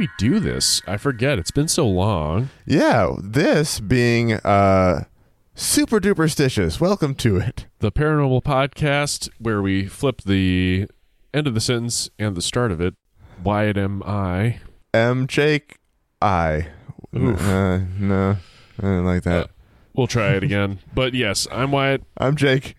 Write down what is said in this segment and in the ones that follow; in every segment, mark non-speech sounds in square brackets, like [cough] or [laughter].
we do this? I forget. It's been so long. Yeah, this being uh super duper stitious. Welcome to it. The Paranormal Podcast, where we flip the end of the sentence and the start of it. Wyatt am I? M Jake I. Oof. Uh, no, I don't like that. Uh, We'll try it again. [laughs] but yes, I'm Wyatt, I'm Jake.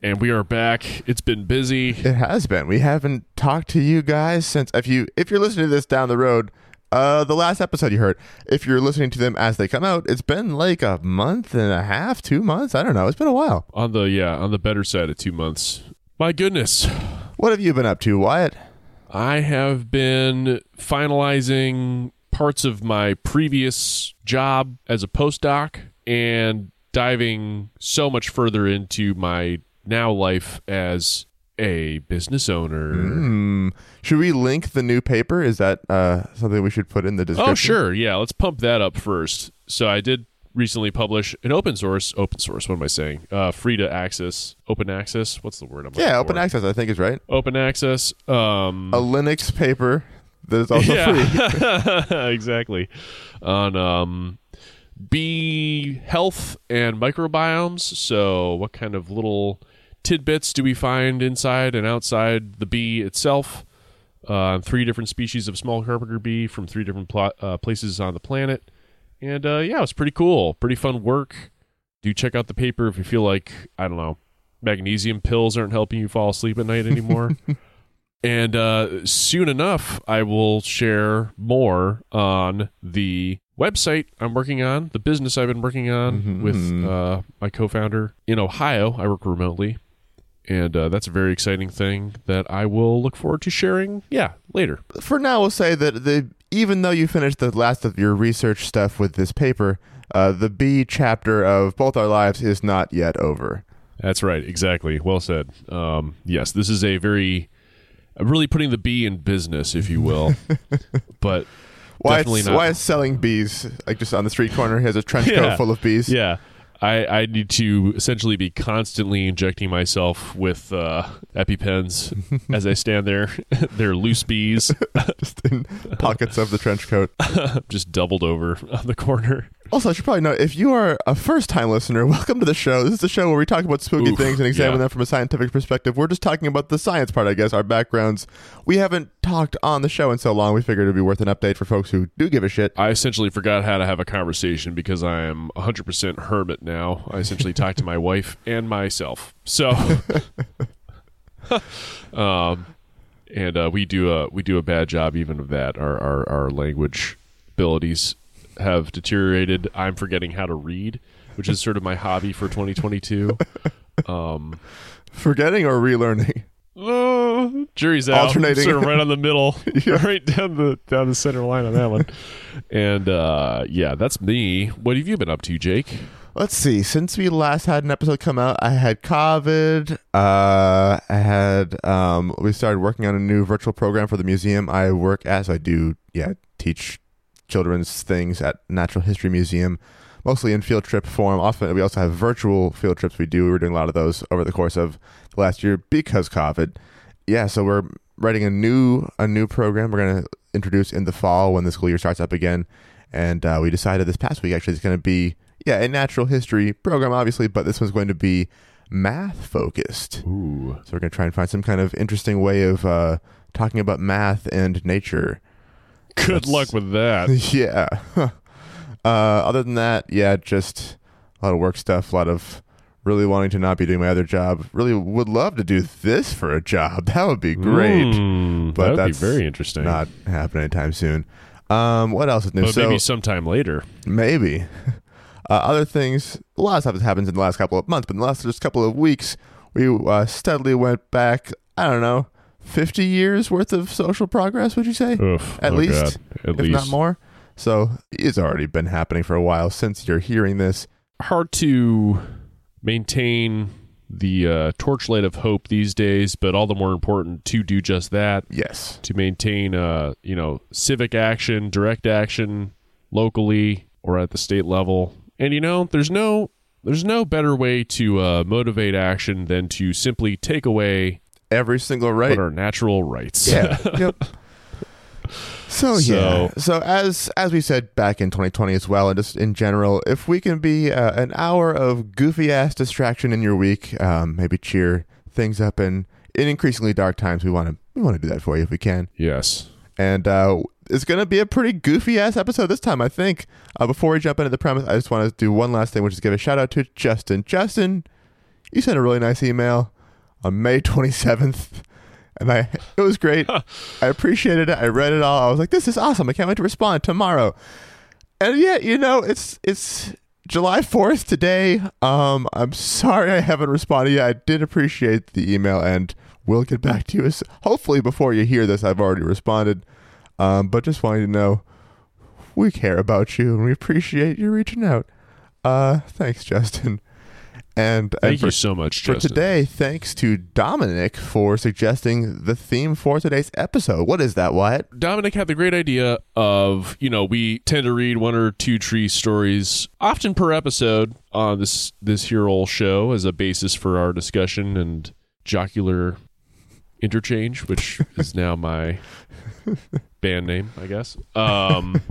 and we are back. It's been busy. It has been. We haven't talked to you guys since if you if you're listening to this down the road, uh the last episode you heard. If you're listening to them as they come out, it's been like a month and a half, two months. I don't know. It's been a while. On the yeah, on the better side of two months. My goodness. What have you been up to, Wyatt? I have been finalizing parts of my previous job as a postdoc and diving so much further into my now life as a business owner. Hmm. Should we link the new paper? Is that uh, something we should put in the description? Oh, sure. Yeah, let's pump that up first. So I did recently publish an open source, open source, what am I saying? Uh, free to access, open access. What's the word I'm Yeah, open for? access. I think is right. Open access. Um, A Linux paper that is also free. [laughs] exactly. On um, bee health and microbiomes. So, what kind of little tidbits do we find inside and outside the bee itself? Uh, three different species of small carpenter bee from three different pl- uh, places on the planet. And uh, yeah, it was pretty cool. Pretty fun work. Do check out the paper if you feel like, I don't know, magnesium pills aren't helping you fall asleep at night anymore. [laughs] And uh, soon enough, I will share more on the website I'm working on, the business I've been working on Mhm. with uh, my co founder in Ohio. I work remotely. And uh, that's a very exciting thing that I will look forward to sharing, yeah, later. For now, we'll say that the even though you finished the last of your research stuff with this paper, uh, the B chapter of both our lives is not yet over. That's right, exactly. Well said. Um, yes, this is a very, I'm really putting the bee in business, if you will. [laughs] but Why Definitely it's, not. why it's selling bees like just on the street corner? He has a trench Yeah. coat full of bees. Yeah. I, I need to essentially be constantly injecting myself with uh, EpiPens [laughs] as I stand there. [laughs] They're loose bees, [laughs] just in pockets of the trench coat. just doubled over on the corner. Also, I should probably note if you are a first time listener, [laughs] welcome to the show. This is the show where we talk about spooky Oof, things and examine yeah. them from a scientific perspective. We're just talking about the science part, I guess, our backgrounds. We haven't talked on the show in so long, we figured it'd be worth an update for folks who do give a shit. I essentially forgot how to have a conversation because I am 100% hermit now. I essentially talk to my [laughs] wife and myself. So, [laughs] um, and uh, we do a we do a bad job even of that. Our our, our language abilities have deteriorated. I'm forgetting how to read, which is sort of my hobby for 2022. [laughs] Um, Forgetting or relearning? uh, jury's out. Alternating. sort of right on the middle, [laughs] [laughs] Yeah. right down the down the center line on that one. And uh, yeah, that's me. What have you been up to, Jake? Let's see. Since we last had an episode come out, I had COVID. Uh, I had um, we started working on a new virtual program for the museum I work at. So I do, yeah, teach children's things at Natural History Museum, mostly in field trip form. Often we also have virtual field trips. We do. We were doing a lot of those over the course of the last year because COVID. Yeah, so we're writing a new a new program. We're gonna introduce in the fall when the school year starts up again. And uh, we decided this past week actually it's going to be yeah a natural history program obviously, but this one's going to be math focused. Ooh, So we're going to try and find some kind of interesting way of uh, talking about math and nature. Good luck with that. [laughs] yeah. [laughs] uh, other than that, yeah, just a lot of work stuff, a lot of really wanting to not be doing my other job. Really would love to do this for a job. [laughs] That would be great. Mm, but that would be that's very interesting. Not happening anytime soon. Um, what else is new? but so maybe sometime later. maybe. Uh, other things, a lot of stuff has happened in the last couple of months, but in the last just couple of weeks, we uh, steadily went back. I don't know, fifty years worth of social progress. Would you say? Oof, At oh least, God. at if least not more. So it's already been happening for a while since you're hearing this. hard to maintain the uh, torchlight of hope these days, but all the more important to do just that Yes. to maintain, uh, you know, civic action, direct action locally or at the state level. And you know, there's no there's no better way to uh, motivate action than to simply take away Every single right. what are natural rights. Yeah. [laughs] yep. So, So- yeah. So as as we said back in 2020 as well, and just in general, if we can be uh, an hour of goofy ass distraction in your week, um, maybe cheer things up, and in increasingly dark times, we want to we want to do that for you if we can. Yes. And uh, it's going to be a pretty goofy ass episode this time, I think. Uh, before we jump into the premise, I just want to do one last thing, which is give a shout out to Justin. Justin, you sent a really nice email on May 27th, and I [laughs] it was great. I appreciated it. I read it all. I was like, this is awesome. I can't wait to respond tomorrow. And yet, you know, it's it's July 4th today. Um, I'm sorry I haven't responded yet. I did appreciate the email and we'll get back to you. As, hopefully, before you hear this, I've already responded. Um, but just wanting to know we care about you and we appreciate you reaching out. Uh, thanks, Justin. And, and Thank for, you so much, for Justin. today, thanks to Dominic for suggesting the theme for today's episode. What is that, Wyatt? Dominic had the great idea of, you know, we tend to read one or two tree stories often per episode on this this here old show as a basis for our discussion and jocular interchange, which is [laughs] now my band name, I guess. Um,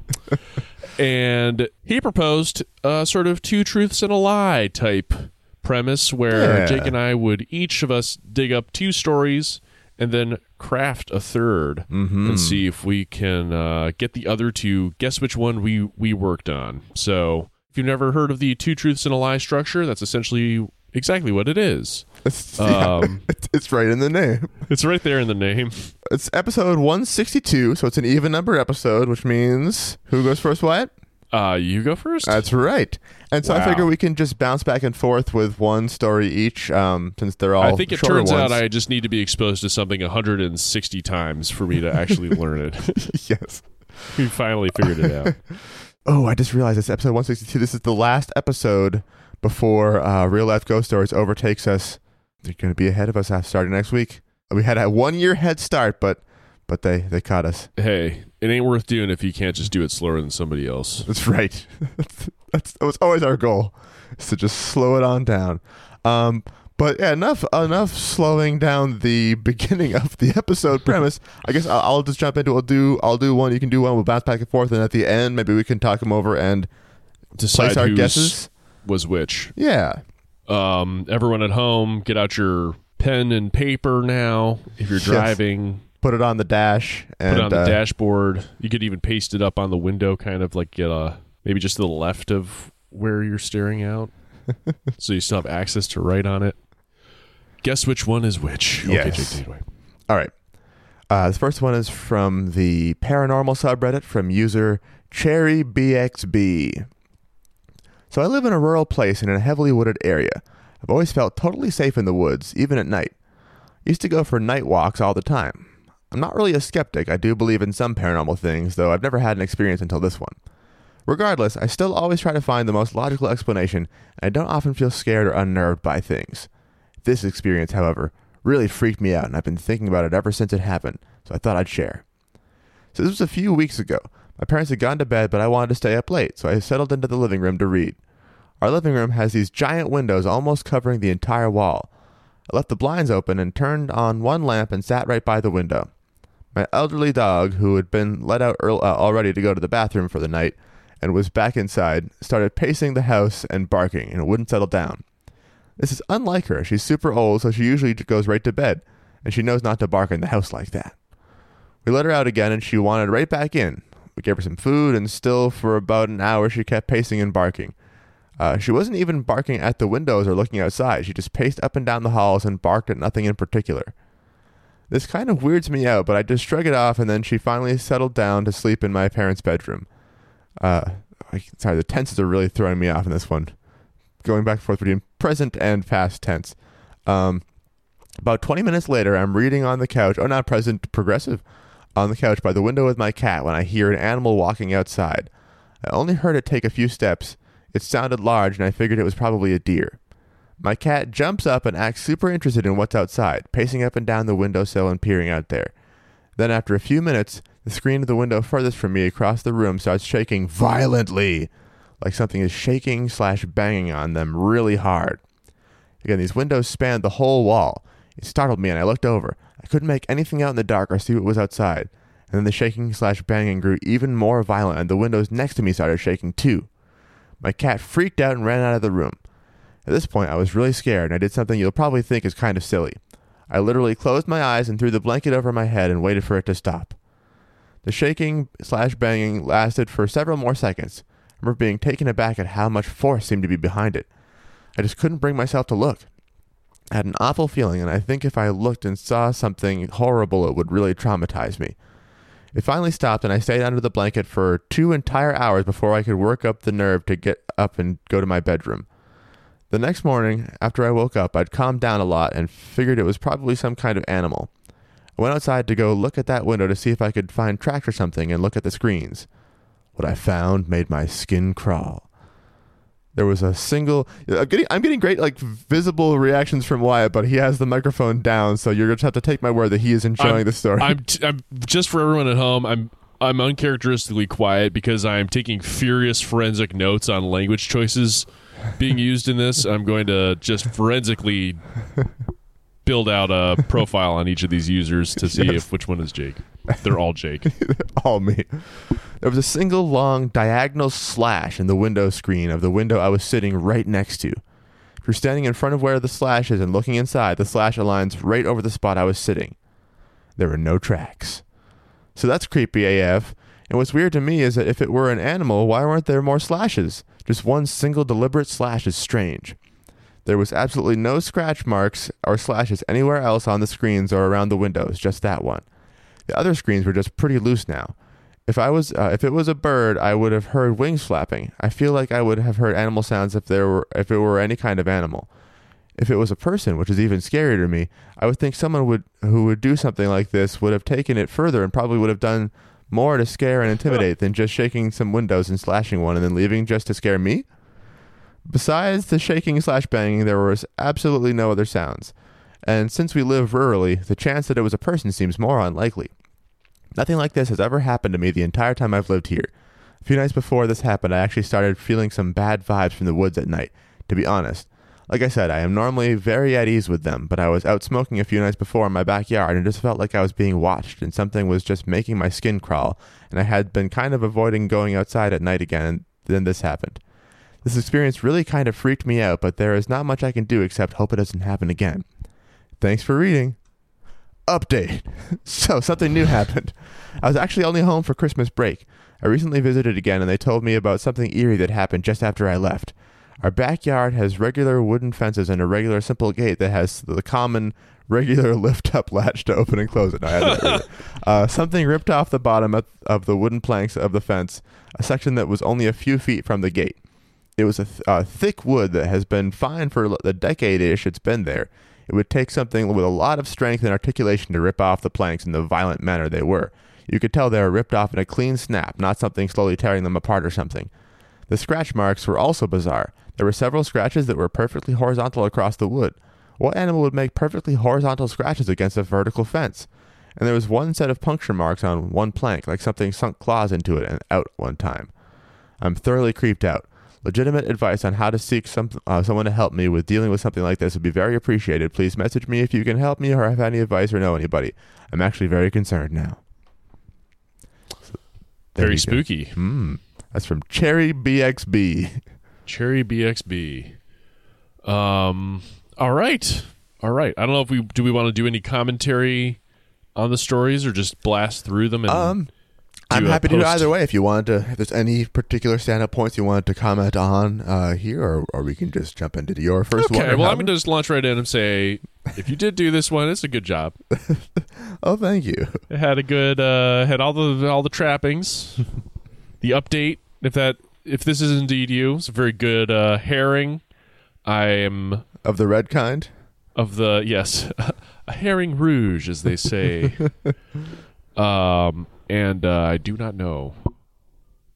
[laughs] and he proposed a sort of two truths and a lie type premise where Yeah. Jake and I would each of us dig up two stories and then craft a 3rd Mm-hmm. and see if we can uh, get the other two guess which one we we worked on. So if you've never heard of the two truths and a lie structure, that's essentially exactly what it is. It's, [laughs] Um, it's, it's right in the name. it's right there in the name. It's episode 162, so it's an even number episode, which means who goes first, Wyatt? Uh, you go first. That's right. And so I figure we can just bounce back and forth with one story each, um, since they're all I think it turns ones. out I just need to be exposed to something 160 times for me to actually [laughs] learn it. [laughs] yes. we finally figured it out. [laughs] Oh, I just realized it's episode 162. This is the last episode before uh, Real Life Ghost Stories overtakes us. They're going to be ahead of us after starting next week. We had a one year head start, but but they they caught us. Hey, it ain't worth doing if you can't just do it slower than somebody else. [laughs] That's right. that's, [laughs] that's that was always our goal, is to just slow it on down. Um, but yeah, enough enough slowing down the [laughs] beginning of the episode premise. I guess I'll, I'll just jump into. it. I'll do I'll do one. You can do one. We'll bounce back and forth, and at the end, maybe we can talk them over and Decide place our guesses. was which. Yeah, Um, everyone at home, get out your pen and paper now. If you're driving, put it on the dash and put it on the uh, dashboard. You could even paste it up on the window, kind of like get a maybe just to the left of where you're staring out, [laughs] so you still have access to write on it. Guess which one is which? Okay, Yes. Jake, it. All right. Uh, the first one is from the paranormal subreddit from user CherryBXB. So I live in a rural place in a heavily wooded area. I've always felt totally safe in the woods, even at night. Used to go for night walks all the time. I'm not really a skeptic. I do believe in some paranormal things, though I've never had an experience until this one. Regardless, I still always try to find the most logical explanation, and I don't often feel scared or unnerved by things. This experience, however, really freaked me out, and I've been thinking about it ever since it happened, so I thought I'd share. So this was a few weeks ago. My parents had gone to bed, but I wanted to stay up late, so I settled into the living room to read. Our living room has these giant windows almost covering the entire wall. I left the blinds open and turned on one lamp and sat right by the window. My elderly dog, who had been let out earl- uh, already to go to the bathroom for the night and was back inside, started pacing the house and barking and wouldn't settle down. This is unlike her. She's super old, so she usually goes right to bed, and she knows not to bark in the house like that. We let her out again, and she wanted right back in. We gave her some food, and still for about an hour she kept pacing and barking. Uh, she wasn't even barking at the windows or looking outside. She just paced up and down the halls and barked at nothing in particular. This kind of weirds me out, but I just shrug it off, and then she finally settled down to sleep in my parents' bedroom. Uh, I, sorry, the tenses are really throwing me off in this one. Going back and forth between present and past tense. Um, about 20 minutes later, I'm reading on the couch, oh, not present, progressive, on the couch by the window with my cat when I hear an animal walking outside. I only heard it take a few steps. It sounded large, and I figured it was probably a deer. My cat jumps up and acts super interested in what's outside, pacing up and down the windowsill and peering out there. Then, after a few minutes, the screen of the window furthest from me across the room starts shaking violently, like something is shaking slash banging on them really hard. Again, these windows spanned the whole wall. It startled me, and I looked over. I couldn't make anything out in the dark or see what was outside. and then the shaking slash banging grew even more violent, and the windows next to me started shaking too. My cat freaked out and ran out of the room. At this point, I was really scared, and I did something you'll probably think is kind of silly. I literally closed my eyes and threw the blanket over my head and waited for it to stop. The shaking slash banging lasted for several more seconds. I remember being taken aback at how much force seemed to be behind it. I just couldn't bring myself to look. I had an awful feeling, and I think if I looked and saw something horrible, it would really traumatize me. It finally stopped, and I stayed under the blanket for two entire hours before I could work up the nerve to get up and go to my bedroom. The next morning, after I woke up, I'd calmed down a lot and figured it was probably some kind of animal. I went outside to go look at that window to see if I could find tracks or something and look at the screens. What I found made my skin crawl. There was a single. I'm getting, I'm getting great like visible reactions from Wyatt, but he has the microphone down, so you're going to have to take my word that he is enjoying I'm, the story. I'm, t- I'm just for everyone at home. I'm I'm uncharacteristically quiet because I'm taking furious forensic notes on language choices being used in this. I'm going to just forensically build out a profile on each of these users to see Yes. if which one is Jake. They're all Jake. [laughs] all me. There was a single long diagonal slash in the window screen of the window I was sitting right next to. If you're standing in front of where the slash is and looking inside, the slash aligns right over the spot I was sitting. There were no tracks. So that's creepy AF. And what's weird to me is that if it were an animal, why weren't there more slashes? Just one single deliberate slash is strange. There was absolutely no scratch marks or slashes anywhere else on the screens or around the windows, just that one. The other screens were just pretty loose now. If I was, uh, if it was a bird, I would have heard wings flapping. I feel like I would have heard animal sounds if there were, if it were any kind of animal. If it was a person, which is even scarier to me, I would think someone would who would do something like this would have taken it further and probably would have done more to scare and [laughs] intimidate than just shaking some windows and slashing one and then leaving just to scare me. Besides the shaking slash banging, there was absolutely no other sounds. And since we live rurally, the chance that it was a person seems more unlikely. Nothing like this has ever happened to me the entire time I've lived here. A few nights before this happened, I actually started feeling some bad vibes from the woods at night, to be honest. Like I said, I am normally very at ease with them, but I was out smoking a few nights before in my backyard and it just felt like I was being watched and something was just making my skin crawl, and I had been kind of avoiding going outside at night again, and then this happened. This experience really kind of freaked me out, but there is not much I can do except hope it doesn't happen again. Thanks for reading. Update. [laughs] So, something new happened. I was actually only home for Christmas break. I recently visited again and they told me about something eerie that happened just after I left. Our backyard has regular wooden fences and a regular simple gate that has the common regular [laughs] lift up latch to open and close it. No, I had it. [laughs] Uh, something ripped off the bottom of, of the wooden planks of the fence, a section that was only a few feet from the gate. It was a, th- a thick wood that has been fine for the decade ish it's been there. It would take something with a lot of strength and articulation to rip off the planks in the violent manner they were. You could tell they were ripped off in a clean snap, not something slowly tearing them apart or something. The scratch marks were also bizarre. There were several scratches that were perfectly horizontal across the wood. What animal would make perfectly horizontal scratches against a vertical fence? And there was one set of puncture marks on one plank, like something sunk claws into it and out one time. I'm thoroughly creeped out. Legitimate advice on how to seek some, uh, someone to help me with dealing with something like this would be very appreciated. Please message me if you can help me or have any advice or know anybody. I'm actually very concerned now. So, Very spooky. Hmm. That's from Cherry BXB. Cherry BXB. Um. All right. All right. I don't know if we do. We want to do any commentary on the stories or just blast through them. And Um, I'm happy to do it either way. If you wanted to, if there's any particular stand-up points you wanted to comment on uh, here, or, or we can just jump into your first one. okay. Well, I'm going to just launch right in and say, if you did do this one, it's a good job. [laughs] Oh, thank you. It had a good. Uh, had all the all the trappings. [laughs] the update. If that. If this is indeed you, it's a very good uh, herring. I am Of the red kind. of the yes [laughs] a herring rouge as they say [laughs] um and uh, i do not know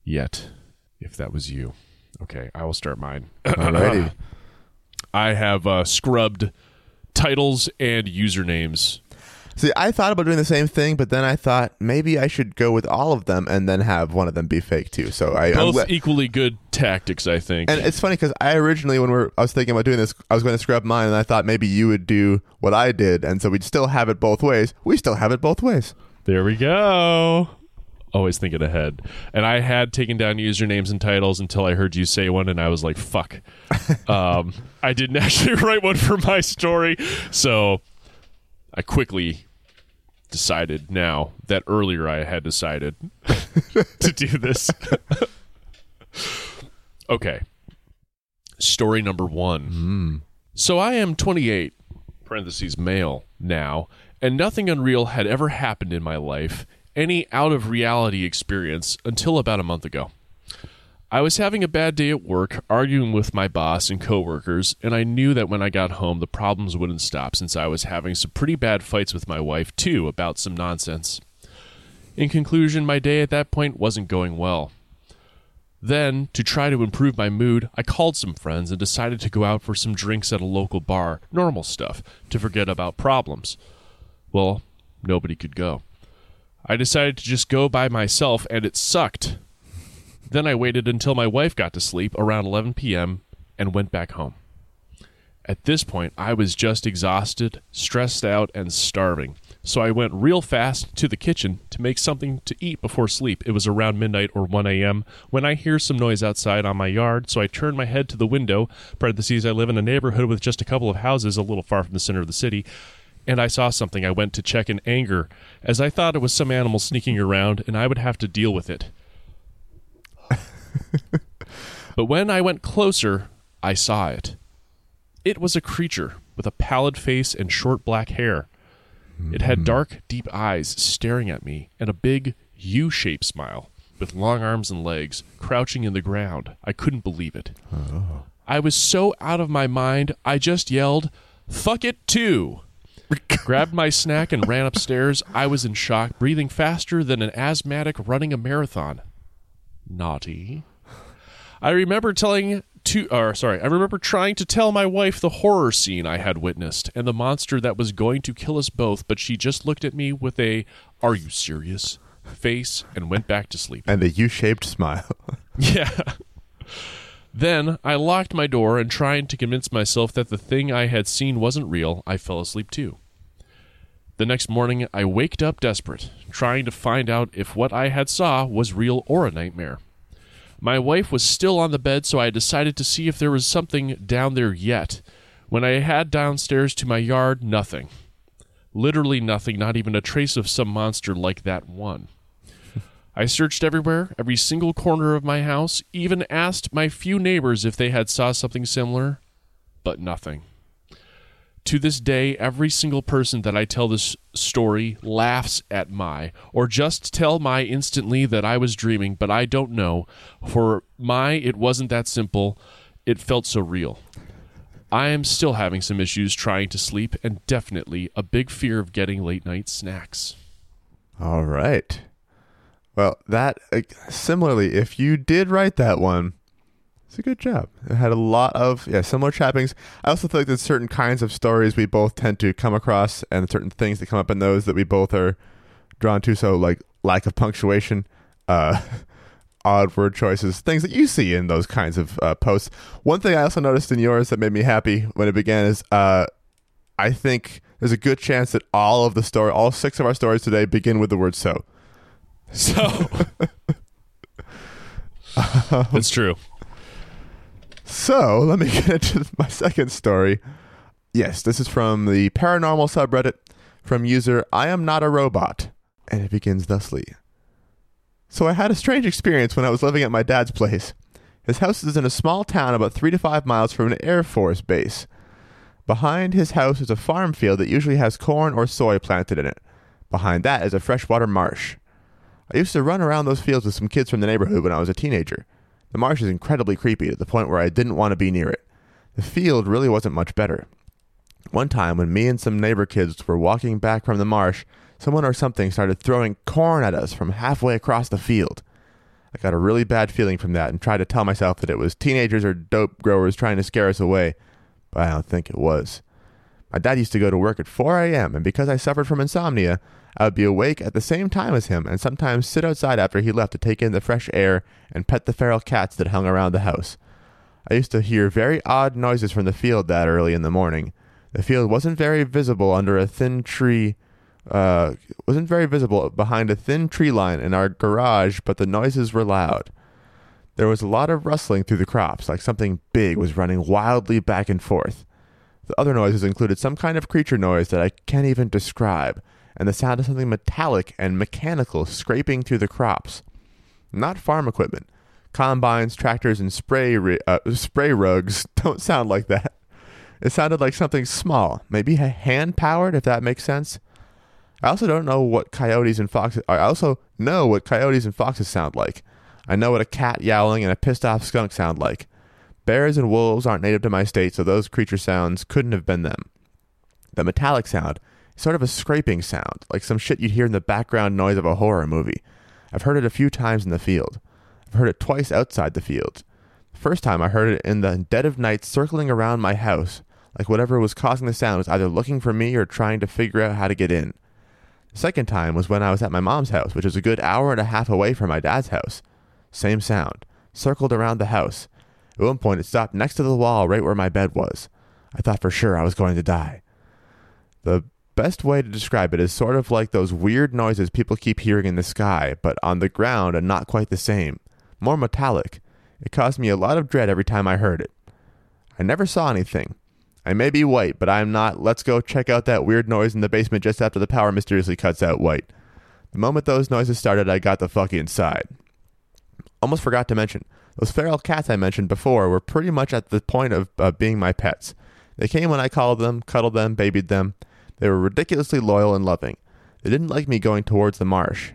yet if that was you okay i will start mine [clears throat] Alrighty. i have uh, scrubbed titles and usernames See, I thought about doing the same thing, but then I thought maybe I should go with all of them and then have one of them be fake too. So I, I'm both equally good tactics i think and it's funny because I originally, when we're, I was thinking about doing this, I was going to scrub mine, and I thought maybe you would do what I did, and so we'd still have it both ways. We still have it both ways. There we go. Always thinking ahead. And I had taken down usernames and titles until I heard you say one, and I was like, fuck. [laughs] um, I didn't [laughs] actually write one for my story. So I quickly decided now that earlier I had decided [laughs] to do this. okay. Story number one. Hmm. So I am 28, parentheses male now, and nothing unreal had ever happened in my life, any out of reality experience, until about a month ago. I was having a bad day at work, arguing with my boss and coworkers, and I knew that when I got home the problems wouldn't stop since I was having some pretty bad fights with my wife too about some nonsense. In conclusion, my day at that point wasn't going well. Then, to try to improve my mood, I called some friends and decided to go out for some drinks at a local bar, normal stuff, to forget about problems. Well, nobody could go. I decided to just go by myself, and it sucked. Then I waited until my wife got to sleep around 11 p.m. and went back home. At this point, I was just exhausted, stressed out, and starving. So I went real fast to the kitchen to make something to eat before sleep. It was around midnight or 1 a.m. when I hear some noise outside on my yard, so I turn my head to the window. Parentheses, I live in a neighborhood with just a couple of houses a little far from the center of the city. And I saw something. I went to check in anger, as I thought it was some animal sneaking around, and I would have to deal with it. [laughs] but when I went closer, I saw it. It was a creature with a pallid face and short black hair. It had hmm. dark, deep eyes staring at me and a big U shaped smile with long arms and legs crouching in the ground. I couldn't believe it. Oh. I was so out of my mind, I just yelled, Fuck it too! [laughs] Grabbed my snack and ran upstairs. I was in shock, breathing faster than an asthmatic running a marathon. Naughty. I remember telling to or sorry, I remember trying to tell my wife the horror scene I had witnessed and the monster that was going to kill us both, but she just looked at me with a "Are you serious?" face and went back to sleep. And the U-shaped smile. [laughs] Yeah. Then I locked my door and trying to convince myself that the thing I had seen wasn't real, I fell asleep too. The next morning I waked up desperate, trying to find out if what I had saw was real or a nightmare. My wife was still on the bed, so I decided to see if there was something down there yet. When I had downstairs to my yard, nothing. Literally nothing, not even a trace of some monster like that one. [laughs] I searched everywhere, every single corner of my house, even asked my few neighbors if they had saw something similar, but nothing. To this day, every single person that I tell this story laughs at my, or just tell my instantly that I was dreaming, but I don't know. For my, it wasn't that simple. It felt so real. I am still having some issues trying to sleep, and definitely a big fear of getting late night snacks. All right. Well, that uh, similarly, if you did write that one, it's a good job. It had a lot of yeah similar trappings. I also feel like there's certain kinds of stories we both tend to come across, and certain things that come up in those that we both are drawn to. So like lack of punctuation, uh, [laughs] odd word choices, things that you see in those kinds of uh, posts. One thing I also noticed in yours that made me happy when it began is uh, I think there's a good chance that all of the story, all six of our stories today, begin with the word "so." So [laughs] it's true. So let me [laughs] get into my second story. Yes, this is from the paranormal subreddit from user I am not a robot, and it begins thusly. So I had a strange experience when I was living at my dad's place. His house is in a small town about three to five miles from an Air Force base. Behind his house is a farm field that usually has corn or soy planted in it. Behind that is a freshwater marsh. I used to run around those fields with some kids from the neighborhood when I was a teenager. The marsh is incredibly creepy to the point where I didn't want to be near it. The field really wasn't much better. One time, when me and some neighbor kids were walking back from the marsh, someone or something started throwing corn at us from halfway across the field. I got a really bad feeling from that and tried to tell myself that it was teenagers or dope growers trying to scare us away, but I don't think it was. My dad used to go to work at 4 a.m., and because I suffered from insomnia, I would be awake at the same time as him and sometimes sit outside after he left to take in the fresh air and pet the feral cats that hung around the house. I used to hear very odd noises from the field that early in the morning. The field wasn't very visible under a thin tree uh, wasn't very visible behind a thin tree line in our garage, but the noises were loud. There was a lot of rustling through the crops, like something big was running wildly back and forth. The other noises included some kind of creature noise that I can't even describe, and the sound of something metallic and mechanical scraping through the crops. Not farm equipment. Combines, tractors, and spray ri- uh, spray rugs [laughs] don't sound like that. It sounded like something small, maybe hand powered, if that makes sense. I also don't know what coyotes and foxes. I also know what coyotes and foxes sound like. I know what a cat yowling and a pissed off skunk sound like. Bears and wolves aren't native to my state, so those creature sounds couldn't have been them. The metallic sound sort of a scraping sound, like some shit you'd hear in the background noise of a horror movie. I've heard it a few times in the field. I've heard it twice outside the field. The first time I heard it in the dead of night circling around my house, like whatever was causing the sound was either looking for me or trying to figure out how to get in. The second time was when I was at my mom's house, which is a good hour and a half away from my dad's house. Same sound, circled around the house. At one point, it stopped next to the wall right where my bed was. I thought for sure I was going to die. The best way to describe it is sort of like those weird noises people keep hearing in the sky, but on the ground and not quite the same. More metallic. It caused me a lot of dread every time I heard it. I never saw anything. I may be white, but I am not. Let's go check out that weird noise in the basement just after the power mysteriously cuts out white. The moment those noises started, I got the fuck inside. Almost forgot to mention, those feral cats I mentioned before were pretty much at the point of uh, being my pets. They came when I called them, cuddled them, babied them. They were ridiculously loyal and loving. They didn't like me going towards the marsh.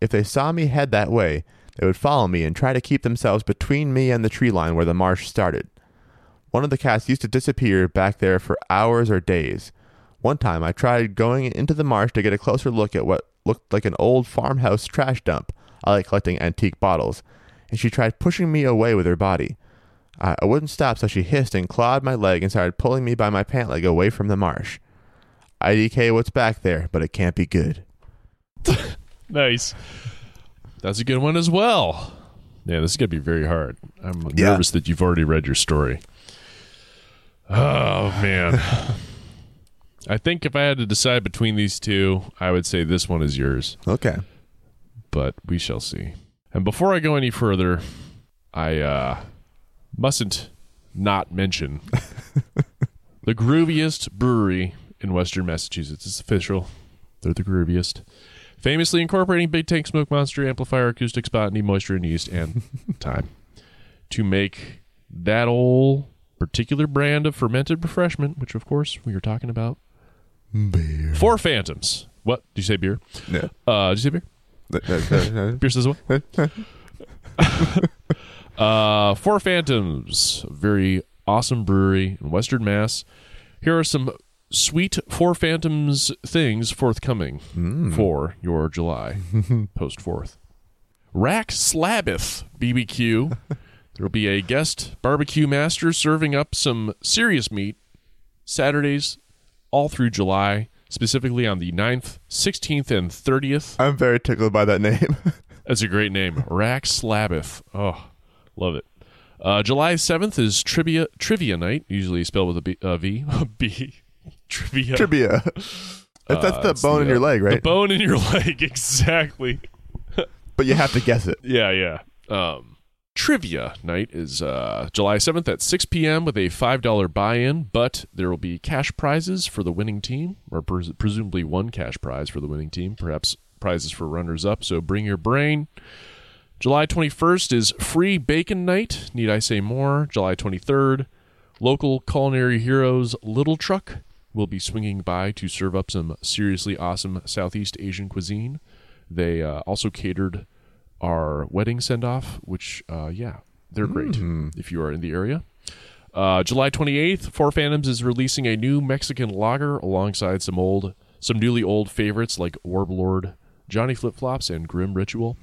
If they saw me head that way, they would follow me and try to keep themselves between me and the tree line where the marsh started. One of the cats used to disappear back there for hours or days. One time I tried going into the marsh to get a closer look at what looked like an old farmhouse trash dump. I like collecting antique bottles. And she tried pushing me away with her body. I, wouldn't stop, so she hissed and clawed my leg and started pulling me by my pant leg away from the marsh. IDK what's back there, but it can't be good. [laughs] Nice. That's a good one as well. Yeah, this is gonna be very hard. I'm Yeah. nervous that you've already read your story. Oh man. [laughs] I think if I had to decide between these two, I would say this one is yours, Okay. but we shall see. And before I go any further, I uh, mustn't not mention [laughs] the grooviest brewery in Western Massachusetts. It's official. They're the grooviest. Famously incorporating Big Tank Smoke Monster, Amplifier, Acoustic Spot, Need Moisture and Yeast, and [laughs] time to make that old particular brand of fermented refreshment, which of course we are talking about. Beer. Four Phantoms. What? Did you say beer? No. Uh, did you say beer? [laughs] Beer says [laughs] what? uh, Four Phantoms, very awesome brewery in Western Mass. Here are some sweet Four Phantoms things forthcoming for your July [laughs] post Fourth. Rack Slabbeth BBQ. [laughs] There will be a guest barbecue master serving up some serious meat Saturdays all through July, specifically on the 9th, 16th, and 30th. I'm very tickled by that name. [laughs] That's a great name. Rack Slabbeth. Oh, love it. Uh, July 7th is trivia trivia night, usually spelled with a B. Uh, v. B. Trivia. Trivia. That's, that's Uh, the it's bone in your leg, The right? bone in your [laughs] leg, exactly. but you have to guess it. [laughs] Yeah, yeah. Um, trivia night is uh, July 7th at 6 p.m. with a $5 buy in, but there will be cash prizes for the winning team, or pres- presumably one cash prize for the winning team, perhaps prizes for runners up. So bring your brain. July 21st is free bacon night. Need I say more? July 23rd, local culinary heroes Little Truck will be swinging by to serve up some seriously awesome Southeast Asian cuisine. They uh, also catered our wedding send off, which, uh, yeah, they're great if you are in the area. Uh, July 28th, Four Phantoms is releasing a new Mexican lager alongside some old, some newly old favorites like Warlord, Johnny Flip Flops, and Grim Ritual.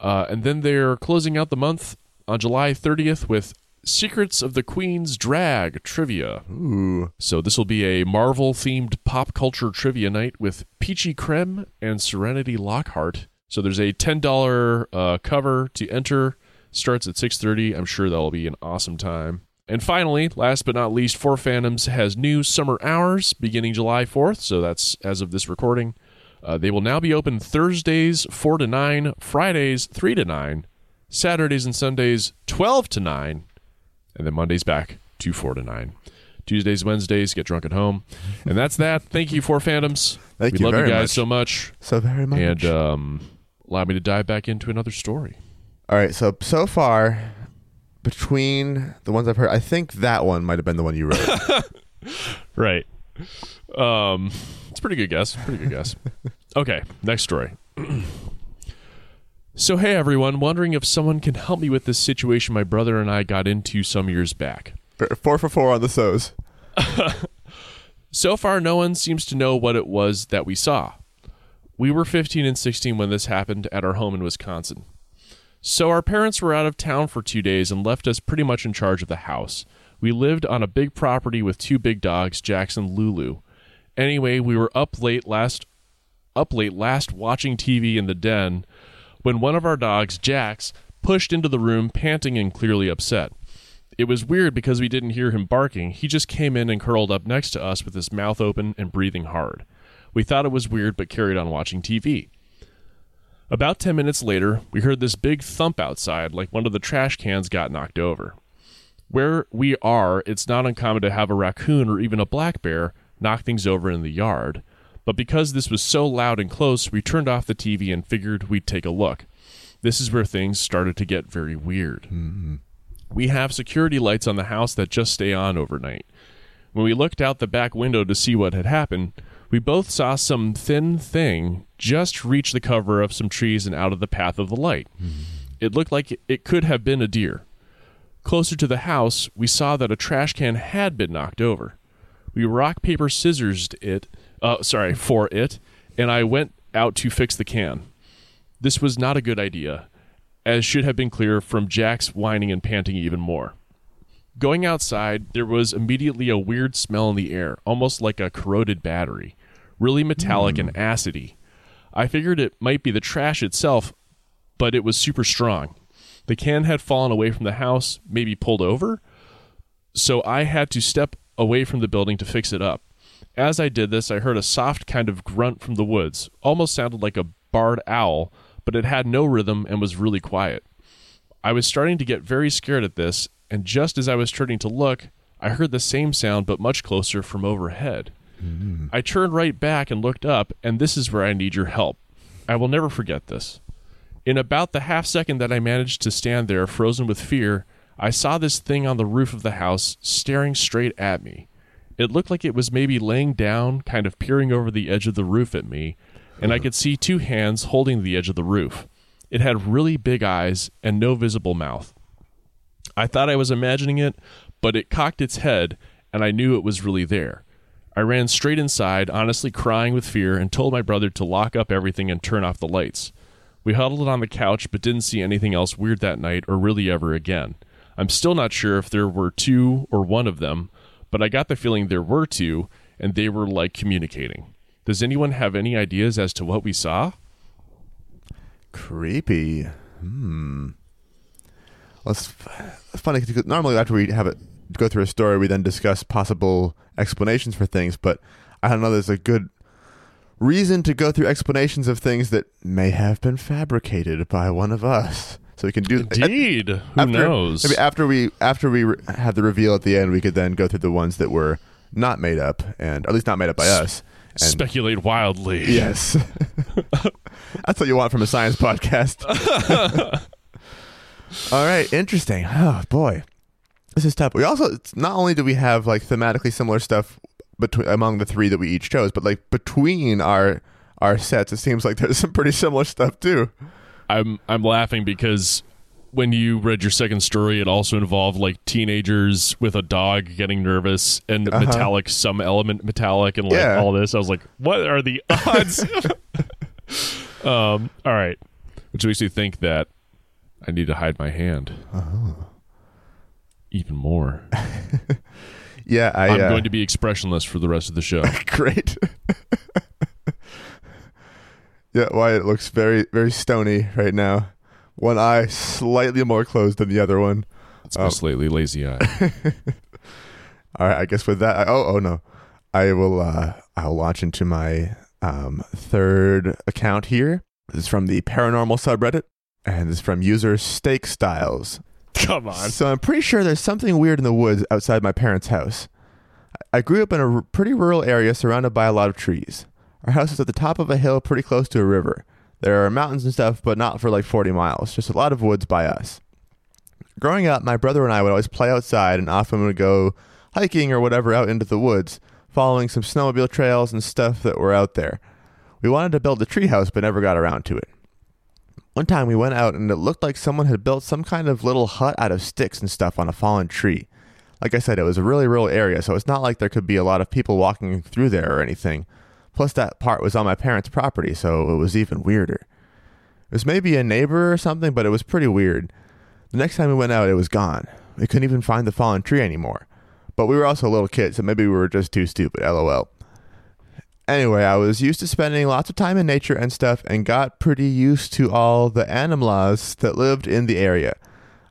Uh, and then they're closing out the month on July 30th with Secrets of the Queen's Drag trivia. Ooh. So this will be a Marvel themed pop culture trivia night with Peachy Creme and Serenity Lockhart. So there's a ten dollar uh, cover to enter. Starts at six thirty. I'm sure that'll be an awesome time. And finally, last but not least, Four Phantoms has new summer hours beginning July 4th. So that's as of this recording. Uh, they will now be open Thursdays 4 to 9, Fridays 3 to 9, Saturdays and Sundays 12 to 9, and then Mondays back to 4 to 9. Tuesdays, Wednesdays, get drunk at home. And that's that. Thank you Four Phantoms. Thank we you love you guys much. so much. So very much. And um, allow me to dive back into another story. All right, so so far between the ones I've heard, I think that one might have been the one you wrote. [laughs] Right. Um, it's a pretty good guess. Pretty good guess. [laughs] okay, next story. [clears throat] so, hey everyone, wondering if someone can help me with this situation my brother and I got into some years back. four for four on the so's. [laughs] So far, no one seems to know what it was that we saw. We were 15 and 16 when this happened at our home in Wisconsin. So, our parents were out of town for two days and left us pretty much in charge of the house. We lived on a big property with two big dogs, Jackson and Lulu. Anyway, we were up late last up late last watching TV in the den when one of our dogs, Jax, pushed into the room panting and clearly upset. It was weird because we didn't hear him barking. He just came in and curled up next to us with his mouth open and breathing hard. We thought it was weird but carried on watching TV. About 10 minutes later, we heard this big thump outside like one of the trash cans got knocked over. Where we are, it's not uncommon to have a raccoon or even a black bear knock things over in the yard. But because this was so loud and close, we turned off the TV and figured we'd take a look. This is where things started to get very weird. Mm-hmm. We have security lights on the house that just stay on overnight. When we looked out the back window to see what had happened, we both saw some thin thing just reach the cover of some trees and out of the path of the light. Mm-hmm. It looked like it could have been a deer. Closer to the house, we saw that a trash can had been knocked over. We rock paper scissors it, uh, sorry, for it, and I went out to fix the can. This was not a good idea, as should have been clear from Jack's whining and panting even more. Going outside, there was immediately a weird smell in the air, almost like a corroded battery, really metallic and acidy. I figured it might be the trash itself, but it was super strong. The can had fallen away from the house, maybe pulled over, so I had to step away from the building to fix it up. As I did this, I heard a soft kind of grunt from the woods, almost sounded like a barred owl, but it had no rhythm and was really quiet. I was starting to get very scared at this, and just as I was turning to look, I heard the same sound but much closer from overhead. Hmm. I turned right back and looked up, and this is where I need your help. I will never forget this. In about the half second that I managed to stand there, frozen with fear, I saw this thing on the roof of the house staring straight at me. It looked like it was maybe laying down, kind of peering over the edge of the roof at me, and I could see two hands holding the edge of the roof. It had really big eyes and no visible mouth. I thought I was imagining it, but it cocked its head, and I knew it was really there. I ran straight inside, honestly crying with fear, and told my brother to lock up everything and turn off the lights. We huddled on the couch, but didn't see anything else weird that night or really ever again. I'm still not sure if there were two or one of them, but I got the feeling there were two, and they were like communicating. Does anyone have any ideas as to what we saw? Creepy. Hmm. It's, it's funny because normally after we have it go through a story, we then discuss possible explanations for things. But I don't know. There's a good reason to go through explanations of things that may have been fabricated by one of us. So we can do Indeed. Who after, knows? Maybe after we after we re- have the reveal at the end, we could then go through the ones that were not made up, and at least not made up by us. And Speculate wildly. Yes. [laughs] That's what you want from a science podcast. [laughs] All right, interesting. Oh boy. This is tough. We also it's not only do we have like thematically similar stuff between among the three that we each chose, but like between our our sets, it seems like there's some pretty similar stuff too. I'm I'm laughing because when you read your second story, it also involved like teenagers with a dog getting nervous and Uh-huh. metallic, some element metallic, and like Yeah. all this. I was like, what are the [laughs] odds? um, all right, which makes me think that I need to hide my hand even more. [laughs] Yeah, I I'm uh, going to be expressionless for the rest of the show. [laughs] great. Yeah, Wyatt looks very very stony right now. One eye slightly more closed than the other one. It's my slightly lazy eye. [laughs] All right, I guess with that, I, oh oh no, I will uh, I'll launch into my Um, third account here. This is from the paranormal subreddit, and this is from user Steak Styles. Come on. So I'm pretty sure there's something weird in the woods outside my parents' house. I grew up in a r- pretty rural area surrounded by a lot of trees. Our house is at the top of a hill pretty close to a river. There are mountains and stuff, but not for like 40 miles, just a lot of woods by us. Growing up, my brother and I would always play outside and often would go hiking or whatever out into the woods, following some snowmobile trails and stuff that were out there. We wanted to build a treehouse but never got around to it. One time we went out and it looked like someone had built some kind of little hut out of sticks and stuff on a fallen tree. Like I said, it was a really rural area, so it's not like there could be a lot of people walking through there or anything. Plus, that part was on my parents' property, so it was even weirder. It was maybe a neighbor or something, but it was pretty weird. The next time we went out, it was gone. We couldn't even find the fallen tree anymore. But we were also little kids, so maybe we were just too stupid, lol. Anyway, I was used to spending lots of time in nature and stuff and got pretty used to all the animals that lived in the area.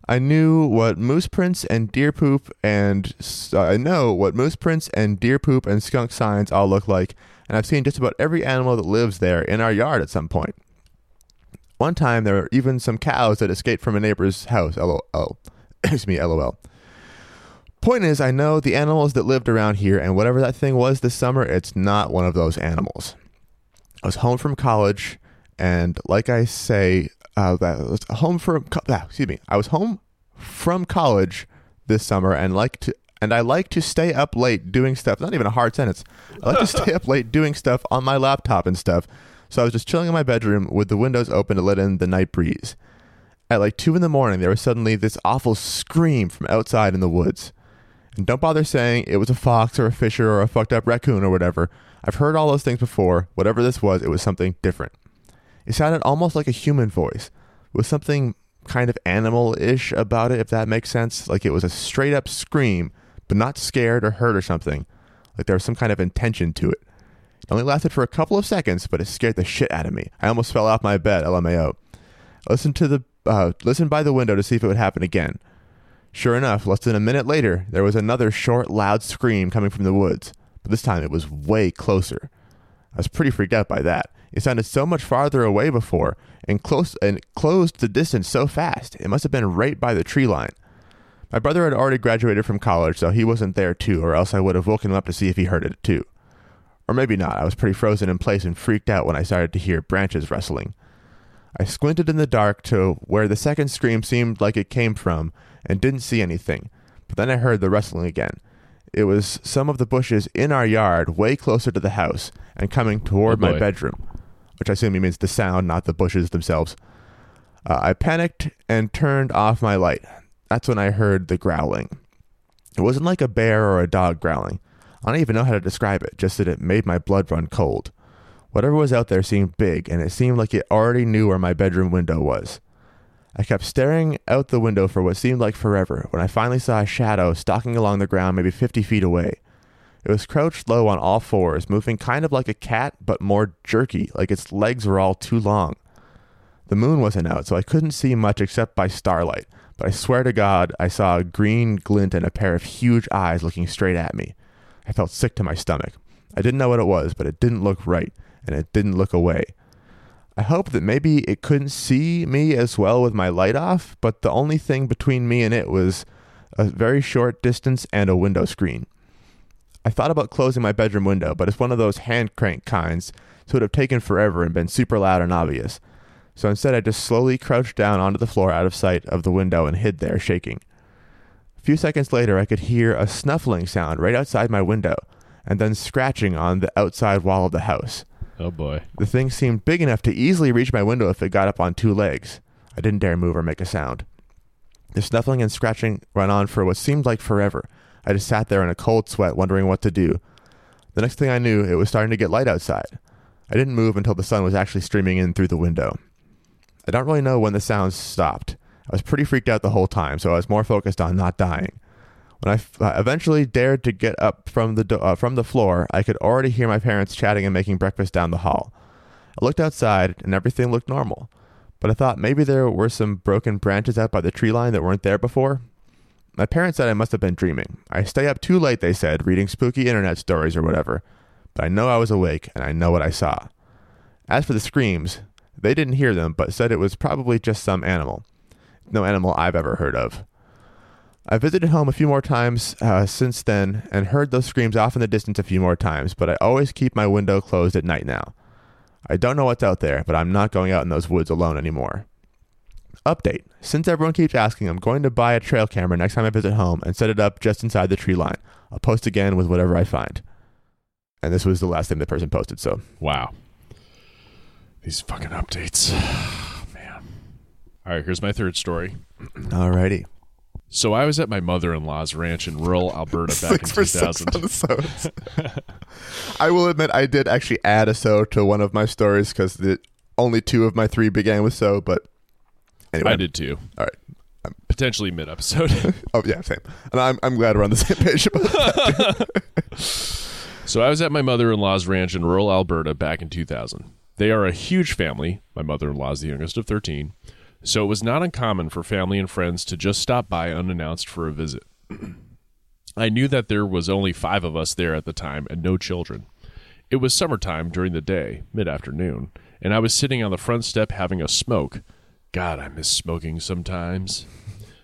I knew what moose prints and deer poop and uh, I know what moose prints and deer poop and skunk signs all look like, and I've seen just about every animal that lives there in our yard at some point. One time there were even some cows that escaped from a neighbor's house. LOL. [coughs] Excuse me, LOL. Point is, I know the animals that lived around here, and whatever that thing was this summer, it's not one of those animals. I was home from college, and like I say, uh, home from ah, excuse me, I was home from college this summer, and like to and I like to stay up late doing stuff. Not even a hard sentence. I like to stay up late doing stuff on my laptop and stuff. So I was just chilling in my bedroom with the windows open to let in the night breeze. At like two in the morning, there was suddenly this awful scream from outside in the woods. And don't bother saying it was a fox or a fisher or a fucked up raccoon or whatever. I've heard all those things before. Whatever this was, it was something different. It sounded almost like a human voice, with something kind of animal ish about it, if that makes sense. Like it was a straight up scream, but not scared or hurt or something. Like there was some kind of intention to it. It only lasted for a couple of seconds, but it scared the shit out of me. I almost fell off my bed, LMAO. I listened to the uh, listened by the window to see if it would happen again. Sure enough, less than a minute later, there was another short, loud scream coming from the woods, but this time it was way closer. I was pretty freaked out by that. It sounded so much farther away before, and close and closed the distance so fast. It must have been right by the tree line. My brother had already graduated from college, so he wasn't there too, or else I would have woken him up to see if he heard it too. Or maybe not. I was pretty frozen in place and freaked out when I started to hear branches rustling. I squinted in the dark to where the second scream seemed like it came from and didn't see anything, but then I heard the rustling again. It was some of the bushes in our yard, way closer to the house, and coming toward Oh, my boy. bedroom, which I assume he means the sound, not the bushes themselves. Uh, I panicked and turned off my light. That's when I heard the growling. It wasn't like a bear or a dog growling. I don't even know how to describe it, just that it made my blood run cold. Whatever was out there seemed big, and it seemed like it already knew where my bedroom window was. I kept staring out the window for what seemed like forever when I finally saw a shadow stalking along the ground maybe 50 feet away. It was crouched low on all fours, moving kind of like a cat, but more jerky, like its legs were all too long. The moon wasn't out, so I couldn't see much except by starlight, but I swear to God I saw a green glint and a pair of huge eyes looking straight at me. I felt sick to my stomach. I didn't know what it was, but it didn't look right, and it didn't look away. I hoped that maybe it couldn't see me as well with my light off, but the only thing between me and it was a very short distance and a window screen. I thought about closing my bedroom window, but it's one of those hand crank kinds, so it would have taken forever and been super loud and obvious. So instead, I just slowly crouched down onto the floor out of sight of the window and hid there, shaking. A few seconds later, I could hear a snuffling sound right outside my window, and then scratching on the outside wall of the house. Oh boy. The thing seemed big enough to easily reach my window if it got up on two legs. I didn't dare move or make a sound. The snuffling and scratching went on for what seemed like forever. I just sat there in a cold sweat, wondering what to do. The next thing I knew, it was starting to get light outside. I didn't move until the sun was actually streaming in through the window. I don't really know when the sounds stopped. I was pretty freaked out the whole time, so I was more focused on not dying. When I eventually dared to get up from the do- uh, from the floor, I could already hear my parents chatting and making breakfast down the hall. I looked outside, and everything looked normal, but I thought maybe there were some broken branches out by the tree line that weren't there before. My parents said I must have been dreaming. I stay up too late, they said, reading spooky internet stories or whatever. but I know I was awake and I know what I saw. As for the screams, they didn't hear them, but said it was probably just some animal. No animal I've ever heard of. I visited home a few more times uh, since then and heard those screams off in the distance a few more times, but I always keep my window closed at night now. I don't know what's out there, but I'm not going out in those woods alone anymore. Update. Since everyone keeps asking, I'm going to buy a trail camera next time I visit home and set it up just inside the tree line. I'll post again with whatever I find. And this was the last thing the person posted, so Wow. These fucking updates. [sighs] Man. All right, here's my third story. alrighty. So I was at my mother-in-law's ranch in rural Alberta back in [laughs] Six for six 2000. episodes. [laughs] I will admit I did actually add a so to one of my stories because the only two of my three began with so, but anyway. I did too. All right. Um, Potentially mid-episode. [laughs] Oh yeah, same. And I'm I'm glad we're on the same page about that. So I was at my mother-in-law's ranch in rural Alberta back in 2000. They are a huge family. My mother-in-law is the youngest of 13. So it was not uncommon for family and friends to just stop by unannounced for a visit. I knew that there was only 5 of us there at the time and no children. It was summertime during the day, mid-afternoon, and I was sitting on the front step having a smoke. God, I miss smoking sometimes.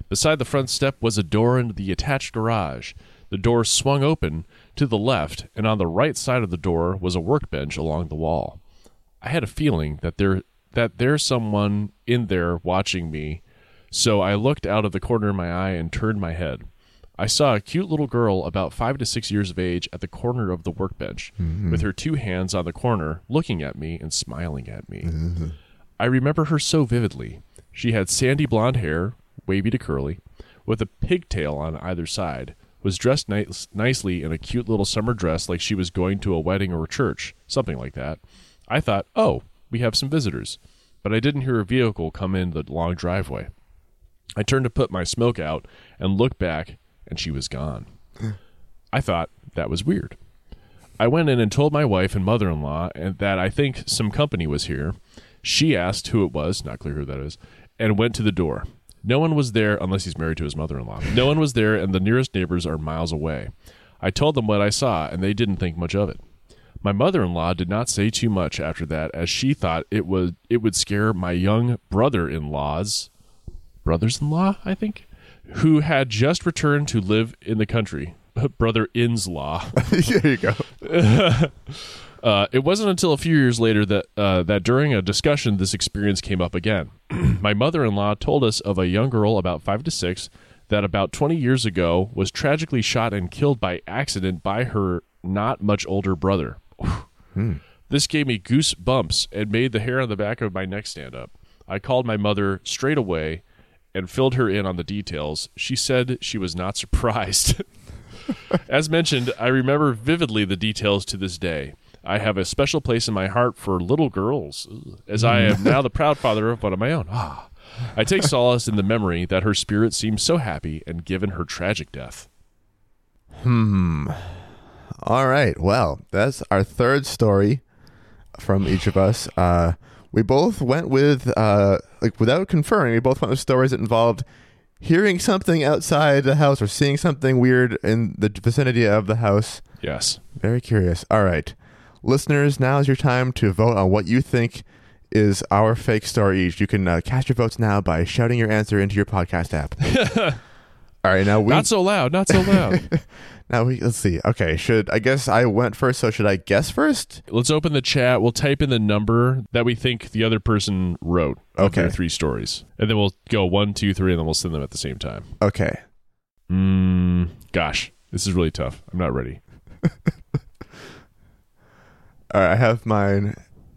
Beside the front step was a door into the attached garage. The door swung open to the left, and on the right side of the door was a workbench along the wall. I had a feeling that there that there's someone in there watching me, so I looked out of the corner of my eye and turned my head. I saw a cute little girl about five to six years of age at the corner of the workbench, mm-hmm. with her two hands on the corner, looking at me and smiling at me. Mm-hmm. I remember her so vividly. She had sandy blonde hair, wavy to curly, with a pigtail on either side, was dressed nice, nicely in a cute little summer dress like she was going to a wedding or a church, something like that. I thought, oh, we have some visitors. But I didn't hear a vehicle come in the long driveway. I turned to put my smoke out and looked back, and she was gone. I thought that was weird. I went in and told my wife and mother in law that I think some company was here. She asked who it was, not clear who that is, and went to the door. No one was there unless he's married to his mother in law. No one was there, and the nearest neighbors are miles away. I told them what I saw, and they didn't think much of it. My mother-in-law did not say too much after that, as she thought it would it would scare my young brother-in-laws, brothers-in-law, I think, who had just returned to live in the country. [laughs] Brother-in's-law. [laughs] there you go. [laughs] Uh, it wasn't until a few years later that uh, that during a discussion this experience came up again. [clears throat] My mother-in-law told us of a young girl about five to six that about 20 years ago was tragically shot and killed by accident by her not much older brother. Hmm. This gave me goose bumps and made the hair on the back of my neck stand up. I called my mother straight away and filled her in on the details. She said she was not [laughs] surprised. [laughs] As mentioned, I remember vividly the details to this day. I have a special place in my heart for little girls, uh, as I hmm. am now the [laughs] proud father of one of my own. Ah. I take solace in the memory that her spirit seemed so happy and given her tragic death. Hmm. All right. Well, that's our third story from each of us. Uh, we both went with, uh, like, without conferring, we both went with stories that involved hearing something outside the house or seeing something weird in the vicinity of the house. Yes. Very curious. All right. Listeners, now is your time to vote on what you think is our fake story each. You can uh, cast your votes now by shouting your answer into your podcast app. [laughs] All right, now we Not so loud, not so loud. [laughs] now we let's see. Okay, should I guess I went first, so should I guess first? Let's open the chat. We'll type in the number that we think the other person wrote Okay. three stories. And then we'll go one, two, three, and then we'll send them at the same time. Okay. Mm, gosh, this is really tough. I'm not ready. [laughs] All right, I have mine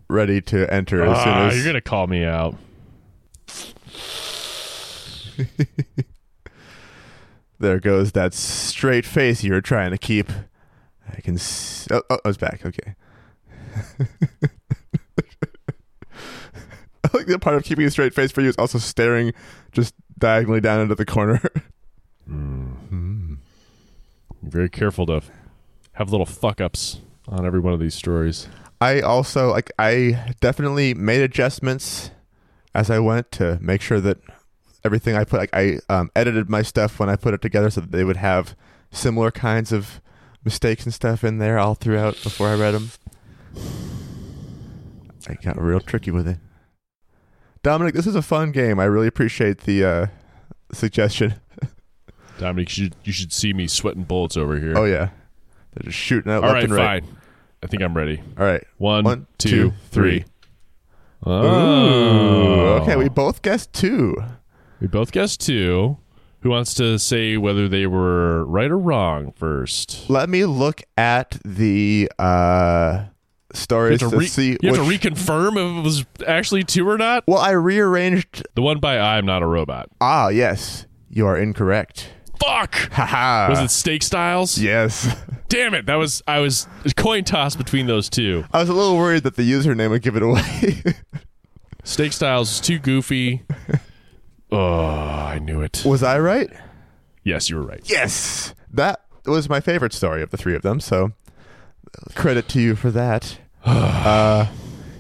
ready to enter as soon Ah, as you're going to call me out. [laughs] there goes that straight face you were trying to keep. I can s- oh, oh, oh was back. Okay. [laughs] I like the part of keeping a straight face for you is also staring just diagonally down into the corner. Be very careful to have little fuck ups on every one of these stories. I also like I definitely made adjustments as I went to make sure that everything I put like I um, edited my stuff when I put it together so that they would have similar kinds of mistakes and stuff in there all throughout before I read them. I got real tricky with it. Dominic, this is a fun game. I really appreciate the uh, suggestion. [laughs] Dominic, you should, you should see me sweating bullets over here. Oh yeah, they're just shooting out All right, and right. fine. I think I'm ready. All right. One, One, two, two, three. three. Oh. Ooh, okay, we both guessed two. We both guessed two. Who wants to say whether they were right or wrong first? Let me look at the uh, stories to, to re- see. you have to reconfirm if it was actually two or not. well, I rearranged. The one by I'm not a robot. Ah, yes, you are incorrect. Fuck. Haha. Was it Steak Styles? Yes. Damn it! That was I was coin toss between those two. I was a little worried that the username would give it away. Steak Styles is too goofy. [laughs] Oh, I knew it. was I right? Yes, you were right. Yes. That was my favorite story of the three of them. So credit to you for that. [sighs] uh,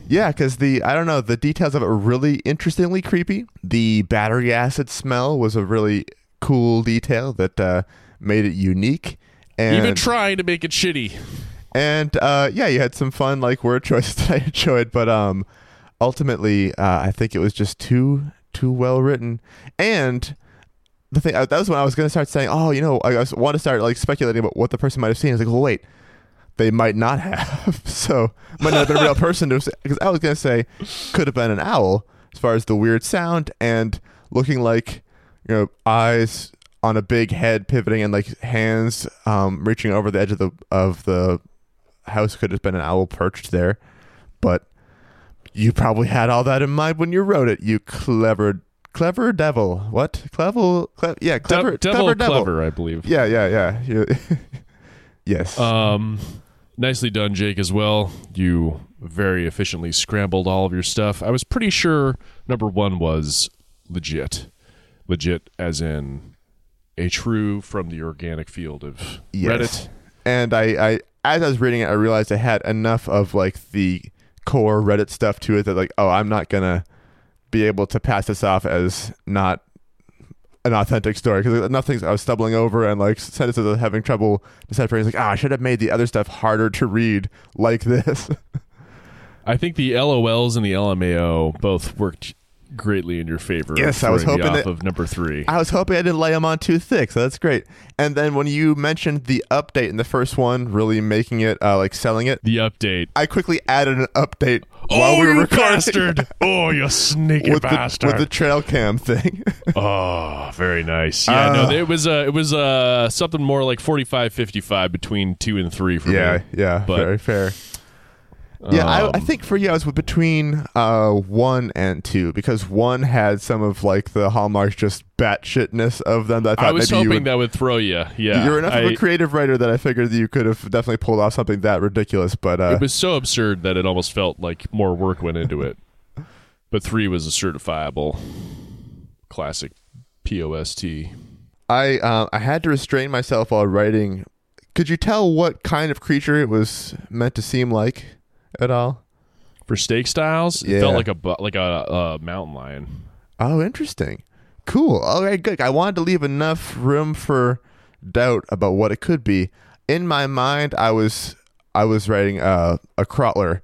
yeah, because the I don't know the details of it were really interestingly creepy. The battery acid smell was a really cool detail that uh, made it unique. And Even trying to make it shitty. and uh, yeah, you had some fun like word [laughs] choices that I enjoyed, but um, ultimately, uh, I think it was just too too well written. And the thing uh, that was when I was going to start saying, oh, you know, I want to start like speculating about what the person might have seen. I was like, well, wait, they might not have, [laughs] so might not have been a real [laughs] person. to Because I was going to say, could have been an owl as far as the weird sound and looking like you know eyes on a big head pivoting and like hands um, reaching over the edge of the of the house could have been an owl perched there but you probably had all that in mind when you wrote it you clever clever devil what clever cle- yeah clever De- devil, clever devil clever, I believe. yeah yeah yeah [laughs] yes Um, nicely done, Jake, as well. You very efficiently scrambled all of your stuff. I was pretty sure number one was legit. Legit, as in a true from the organic field of Yes. Reddit. and I, I as I was reading it, I realized I had enough of like the core Reddit stuff to it that like, oh, I'm not gonna be able to pass this off as not an authentic story because nothing's. I was stumbling over and like sentences was having trouble deciphering. It's like, ah, I should have made the other stuff harder to read like this. [laughs] I think the LOLs and the LMAO both worked greatly in your favor. Yes, I was hoping off that- of number three. I was hoping I didn't lay them on too thick, so that's great. And then when you mentioned the update in the first one, really making it uh, like selling it, the update. I quickly added an update oh, while we were recording. bastard! [laughs] oh, you sneaky with the, bastard! with the trail cam thing. [laughs] Oh, very nice. Yeah, no, Ah. it was uh, it was uh, something more like 45 55 between 2 and 3 for yeah, me. yeah, But- very fair. Yeah, I, I Um, think for you, I was between uh, one and two because one had some of like the hallmarks, just batshitness of them. That I thought I was hoping would. that would throw you. Yeah. you're enough of I- a creative writer that I figured that you could have definitely pulled off something that ridiculous. But uh, it was so absurd that it almost felt like more work went into it. [laughs] But 3 was a certifiable classic POST. I uh, I had to restrain myself while writing. Could you tell what kind of creature it was meant to seem like at all? For steak styles, it Yeah. felt like a bu- like a, uh mountain lion. Oh, interesting. Cool. All right, good. I wanted to leave enough room for doubt about what it could be. In my mind, I was I was writing uh, a crawler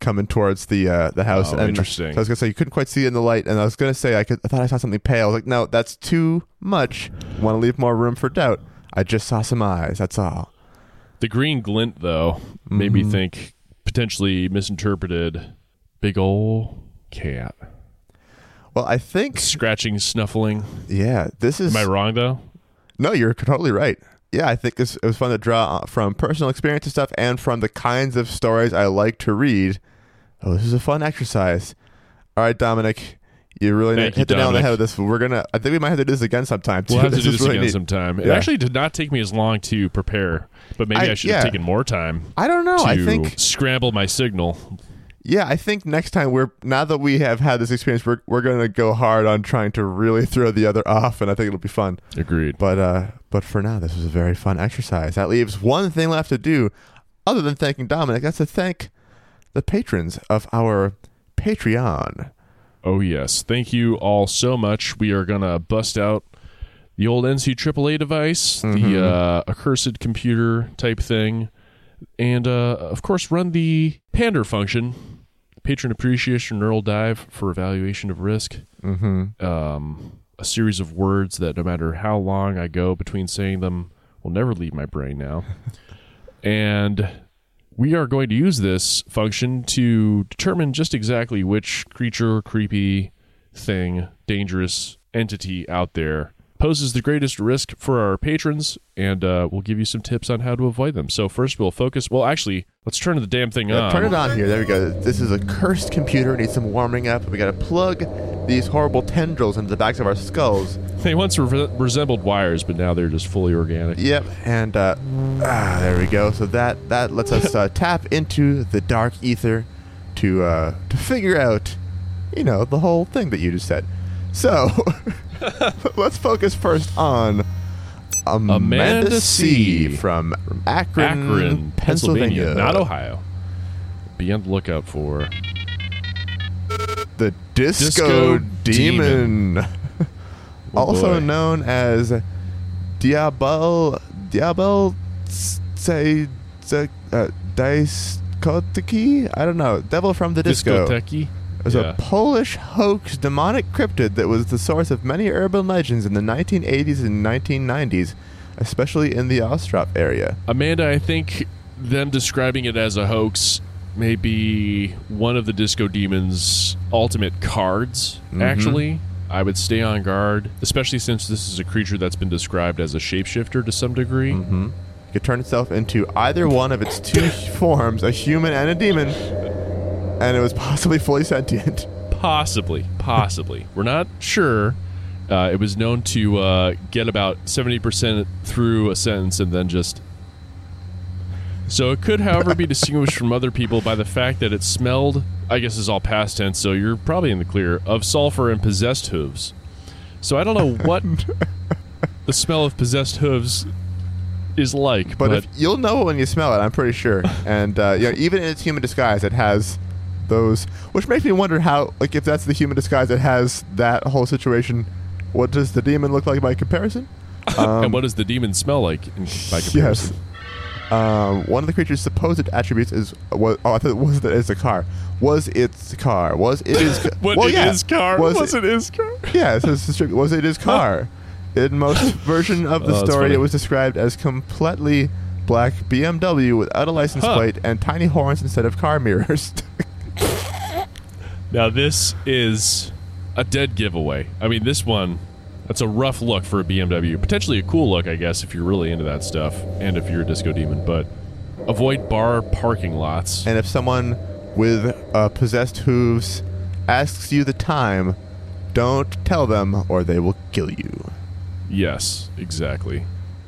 coming towards the uh, the house. Oh, and interesting. So I was gonna say you couldn't quite see it in the light, and I was gonna say I could. I thought I saw something pale. I was like, no, that's too much. Want to leave more room for doubt. I just saw some eyes. That's all. The green glint, though, made Mm-hmm. me think potentially misinterpreted. Big ol' cat. Well, I think Scratching, snuffling. yeah, this is Am I wrong, though? No, you're totally right. Yeah, I think this, it was fun to draw from personal experience and stuff and from the kinds of stories I like to read. Oh, this is a fun exercise. All right, Dominic, you really Thank hit you, the nail on the head with this. We're gonna. I think we might have to do this again sometime. Too. We'll have to [laughs] do this really again neat. sometime. It Yeah. actually did not take me as long to prepare, but maybe I, I- should have taken more time I don't know. to I think scramble my signal. yeah. I think next time we're now that we have had this experience, we're we're gonna go hard on trying to really throw the other off, and I think it'll be fun. Agreed. But uh, but for now, this was a very fun exercise. That leaves one thing left to do, other than thanking Dominic. That's to thank the patrons of our Patreon. Oh yes, thank you all so much. We are gonna bust out the old NC AAA device, Mhm. the uh, accursed computer type thing, and uh, of course run the pander function, patron appreciation neural dive for evaluation of risk. Mm-hmm. Um, a series of words that no matter how long I go between saying them will never leave my brain now. [laughs] and we are going to use this function to determine just exactly which creature, creepy thing, dangerous entity out there poses the greatest risk for our patrons, and uh, we'll give you some tips on how to avoid them. So first, we'll focus. Well, actually, let's turn the damn thing on. turn it on here. There we go. This is a cursed computer. It needs some warming up. We got to plug these horrible tendrils into the backs of our skulls. [laughs] They once re- resembled wires, but now they're just fully organic. Yep, and uh, ah, there we go. So that that lets us uh, [laughs] tap into the dark ether to uh, to figure out, you know, the whole thing that you just said. So [laughs] [laughs] let's focus first on Amanda, Amanda C. C. from Akron, Akron, Pennsylvania, Pennsylvania, not Ohio. Be on the lookout for the Disco, Disco Demon, Demon. [laughs] also boy. known as Diabel Diabel say uh, Diskoteki. I don't know. Devil from the Disco. Discotheque. Was Yeah. a Polish hoax demonic cryptid that was the source of many urban legends in the 1980s and 1990s, especially in the Ostrov area. Amanda, I think them describing it as a hoax may be one of the Disco Demon's ultimate cards, Mhm. actually. I would stay on guard, especially since this is a creature that's been described as a shapeshifter to some degree. Mm-hmm. It could turn itself into either one of its two [laughs] forms, a human and a demon, and it was possibly fully sentient. Possibly, possibly. We're not sure. Uh, it was known to uh, get about 70% through a sentence and then just. So it could, however, be distinguished from other people by the fact that it smelled, I guess is all past tense, so you're probably in the clear, of sulfur and possessed hooves. So I don't know what the smell of possessed hooves is like, But, but, if you'll know it when you smell it, I'm pretty sure. And uh, you know, even in its human disguise, it has those, which makes me wonder how, like, if that's the human disguise that has that whole situation, what does the demon look like by comparison? [laughs] Um, and what does the demon smell like in, by comparison? Yes. Um, one of the creature's supposed attributes is was oh I thought it was that it's a car. Was its car? Was it is? [laughs] What well, it yeah. is car? Was Was, it- it his car? Yeah, it says was it his car? In most [laughs] version of the Oh, story, it was described as completely black BMW without a license Huh. plate and tiny horns instead of car mirrors. Now this is a dead giveaway. I mean, this one that's a rough look for a BMW. Potentially a cool look, I guess, if you're really into that stuff and if you're a disco demon. But avoid bar parking lots. and if someone with uh, possessed hooves asks you the time, don't tell them or they will kill you. yes, exactly.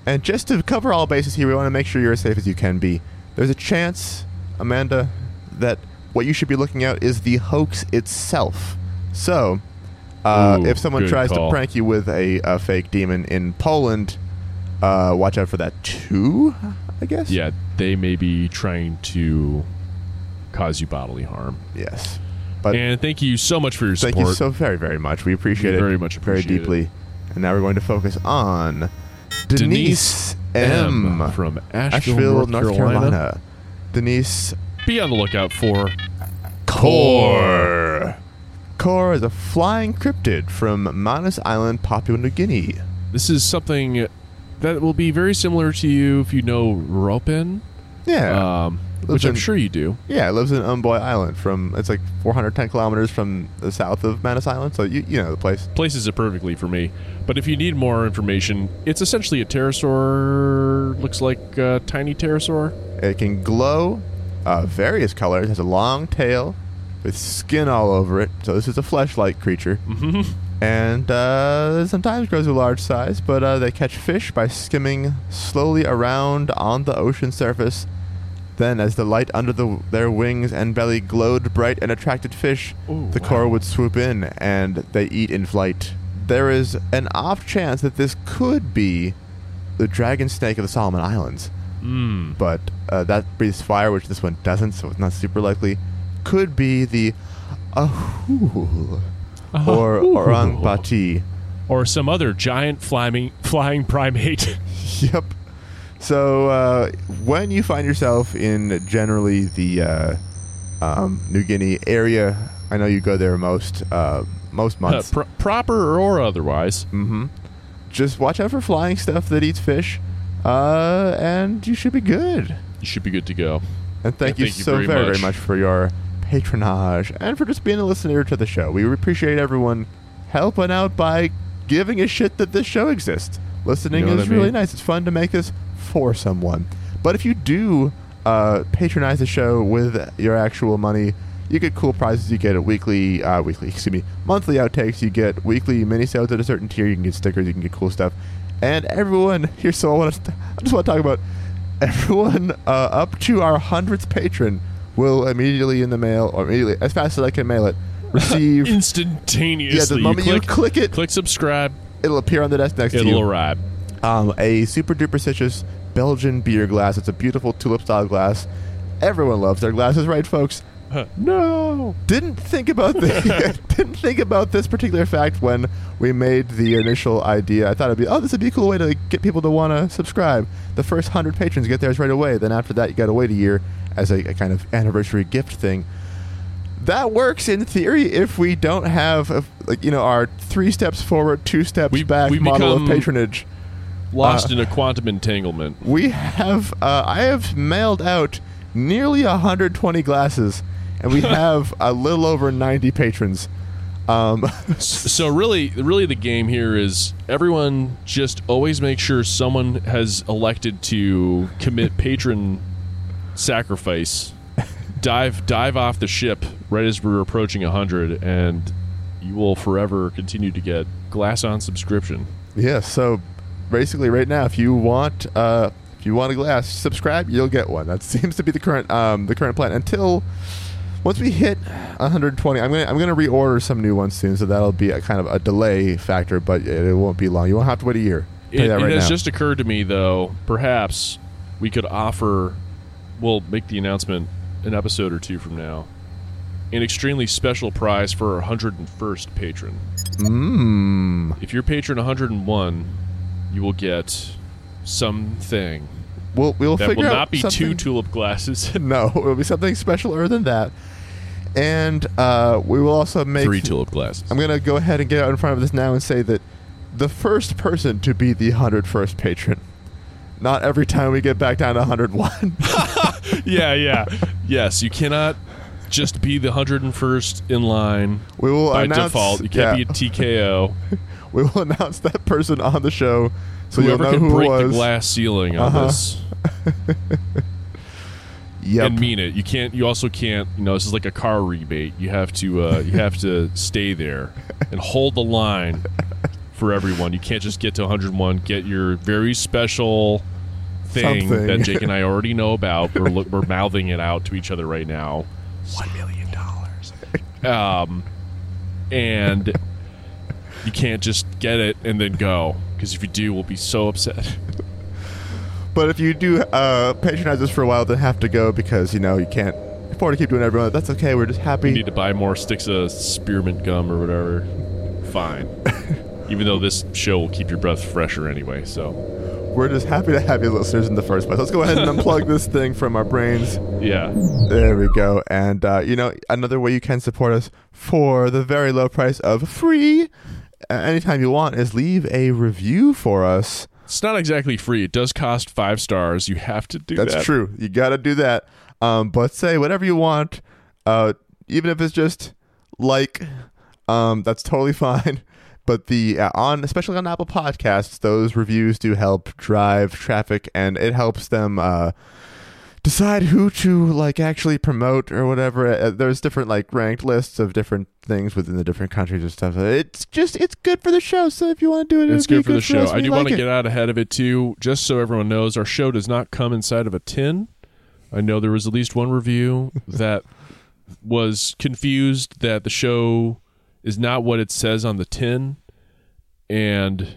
And just to cover all bases here, we want to make sure you're as safe as you can be. There's a chance, Amanda, that what you should be looking at is the hoax itself. So, uh, Ooh, if someone tries call. to prank you with a, a fake demon in Poland, uh, watch out for that too, I guess? Yeah, they may be trying to cause you bodily harm. Yes. But and thank you so much for your support. thank you so very, very much. We appreciate We it very much very appreciate it. deeply. And now we're going to focus on Denise, Denise M. from Asheville, Asheville, North, Carolina. Denise Be on the lookout for Core. Core is a flying cryptid from Manus Island, Papua New Guinea. This is something that will be very similar to you if you know Ropen, Yeah, um, which I'm in- sure you do. yeah. It lives in Umboi Island. From it's like 410 kilometers from the south of Manus Island, so you you know the place. Places it perfectly for me. But if you need more information, it's essentially a pterosaur. Looks like a tiny pterosaur. It can glow uh, various colors. Has a long tail with skin all over it. So this is a flesh-like creature. hmm and uh, sometimes grows to a large size, but uh, they catch fish by skimming slowly around on the ocean surface. Then, as the light under the, their wings and belly glowed bright and attracted fish, Ooh, the wow. core would swoop in and they eat in flight. There is an off chance that this could be the dragon snake of the Solomon Islands, Mm. but uh, that breathes fire, which this one doesn't, so it's not super likely. Could be the ahool or orang bati, or some other giant flying flying primate. [laughs] Yep. So uh, when you find yourself in generally the uh, um, New Guinea area, I know you go there most uh, most months. pro- proper or otherwise. mm-hmm. Just watch out for flying stuff that eats fish, uh, and you should be good. You should be good to go. And thank Yeah, you thank you so very very, much. very much for your patronage and for just being a listener to the show. We appreciate everyone helping out by giving a shit that this show exists. Listening You know is I mean? really nice. It's fun to make this for someone. But if you do uh, patronize the show with your actual money, you get cool prizes. You get a weekly, uh, weekly, [laughs] excuse me, monthly outtakes. You get weekly mini sales at a certain tier. You can get stickers. You can get cool stuff. And everyone here, so I want to, I just want to talk about everyone uh, up to our hundredth patron will immediately in the mail or immediately as fast as I can mail it [laughs] receive. Instantaneously. yeah, the moment you click, click it, click subscribe, it'll appear on the desk next to you. it'll arrive. Um, a super duper citrus Belgian beer glass. It's a beautiful tulip style glass. Everyone loves their glasses, right, folks? Huh. [laughs] No. Didn't think about the [laughs] didn't think about this particular fact when we made the initial idea. I thought it'd be oh this would be a cool way to get people to want to subscribe. The first hundred patrons get theirs right away. Then after that you got to wait a year as a, a kind of anniversary gift thing. That works in theory if we don't have a, like you know our three steps forward, two steps We- back we model of patronage. Lost Uh, in a quantum entanglement. We have uh, I have mailed out nearly 120 glasses, and we have a little over 90 patrons. Um, [laughs] So really, really, the game here is everyone just always make sure someone has elected to commit patron sacrifice. Dive, dive off the ship right as we're approaching hundred, and you will forever continue to get glass on subscription. yeah, so basically, right now, if you want uh, if you want a glass, subscribe, you'll get one. That [laughs] seems to be the current um, the current plan until. Once we hit 120, I'm gonna I'm gonna reorder some new ones soon, so that'll be a kind of a delay factor, but it, it won't be long. You won't have to wait a year. It, that it has now. just occurred to me, though, perhaps we could offer, we'll make the announcement an episode or two from now, an extremely special prize for our 101st patron. Mmm. If you're patron 101, you will get something We'll we'll that will not be two tulip glasses, [laughs] No, it will be something specialer than that. And uh, we will also make. three tulip glasses. I'm going to go ahead and get out in front of this now and say that the first person to be the 101st patron, not every time we get back down to 101. [laughs] yeah, yeah. Yes, you cannot just be the 101st in line we will by announce. default. You can't yeah, be a TKO. [laughs] we will announce that person on the show so Whoever you'll know can who break was. the glass ceiling on Uh-huh. this. [laughs] Yep. and mean it. You can't. You also can't. You know, this is like a car rebate. You have to. Uh, you have to [laughs] stay there and hold the line for everyone. You can't just get to 101. Get your very special thing Something. that Jake and I already know about. We're look, we're mouthing it out to each other right now. One million dollars. Um, and you can't just get it and then go because if you do, we'll be so upset. But if you do uh, patronize us for a while, then have to go because, you know, you can't afford to keep doing everyone. That's okay. We're just happy. You need to buy more sticks of spearmint gum or whatever. Fine. [laughs] Even though this show will keep your breath fresher anyway, so We're just happy to have you listeners in the first place. Let's go ahead and unplug this thing from our brains. yeah. There we go. And, uh, you know, another way you can support us for the very low price of free uh, anytime you want is leave a review for us. It's not exactly free. It does cost five stars. You have to do that. That's that. true. You got to do that. Um, but say whatever you want, uh, even if it's just like, um, that's totally [laughs] fine. But the uh, on especially on Apple Podcasts, those reviews do help drive traffic, and it helps them uh, decide who to like actually promote or whatever. Uh, there's different like ranked lists of different things within the different countries and stuff. It's just it's good for the show. So if you want to do it, It's good for the show. I do like want to it. get out ahead of it too, just so everyone knows our show does not come inside of a tin. I know there was at least one review [laughs] that was confused that the show is not what it says on the tin, and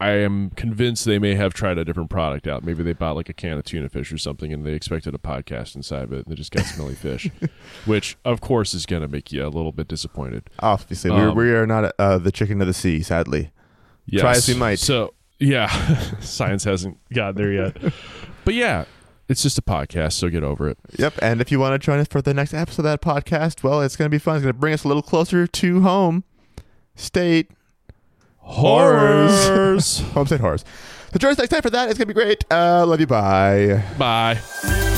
I am convinced they may have tried a different product out. Maybe they bought like a can of tuna fish or something, and they expected a podcast inside of it, and they just got smelly fish, [laughs] which of course is going to make you a little bit disappointed. Obviously, um, we are not uh, the chicken of the sea, sadly. Yes. Try as we might. So yeah, [laughs] science hasn't got there yet, [laughs] but yeah. It's just a podcast, so get over it. Yep. And if you want to join us for the next episode of that podcast, well, it's going to be fun. It's going to bring us a little closer to home state horrors. horrors. [laughs] Homestead horrors. So join us next time for that. It's going to be great. Uh, love you. Bye. Bye.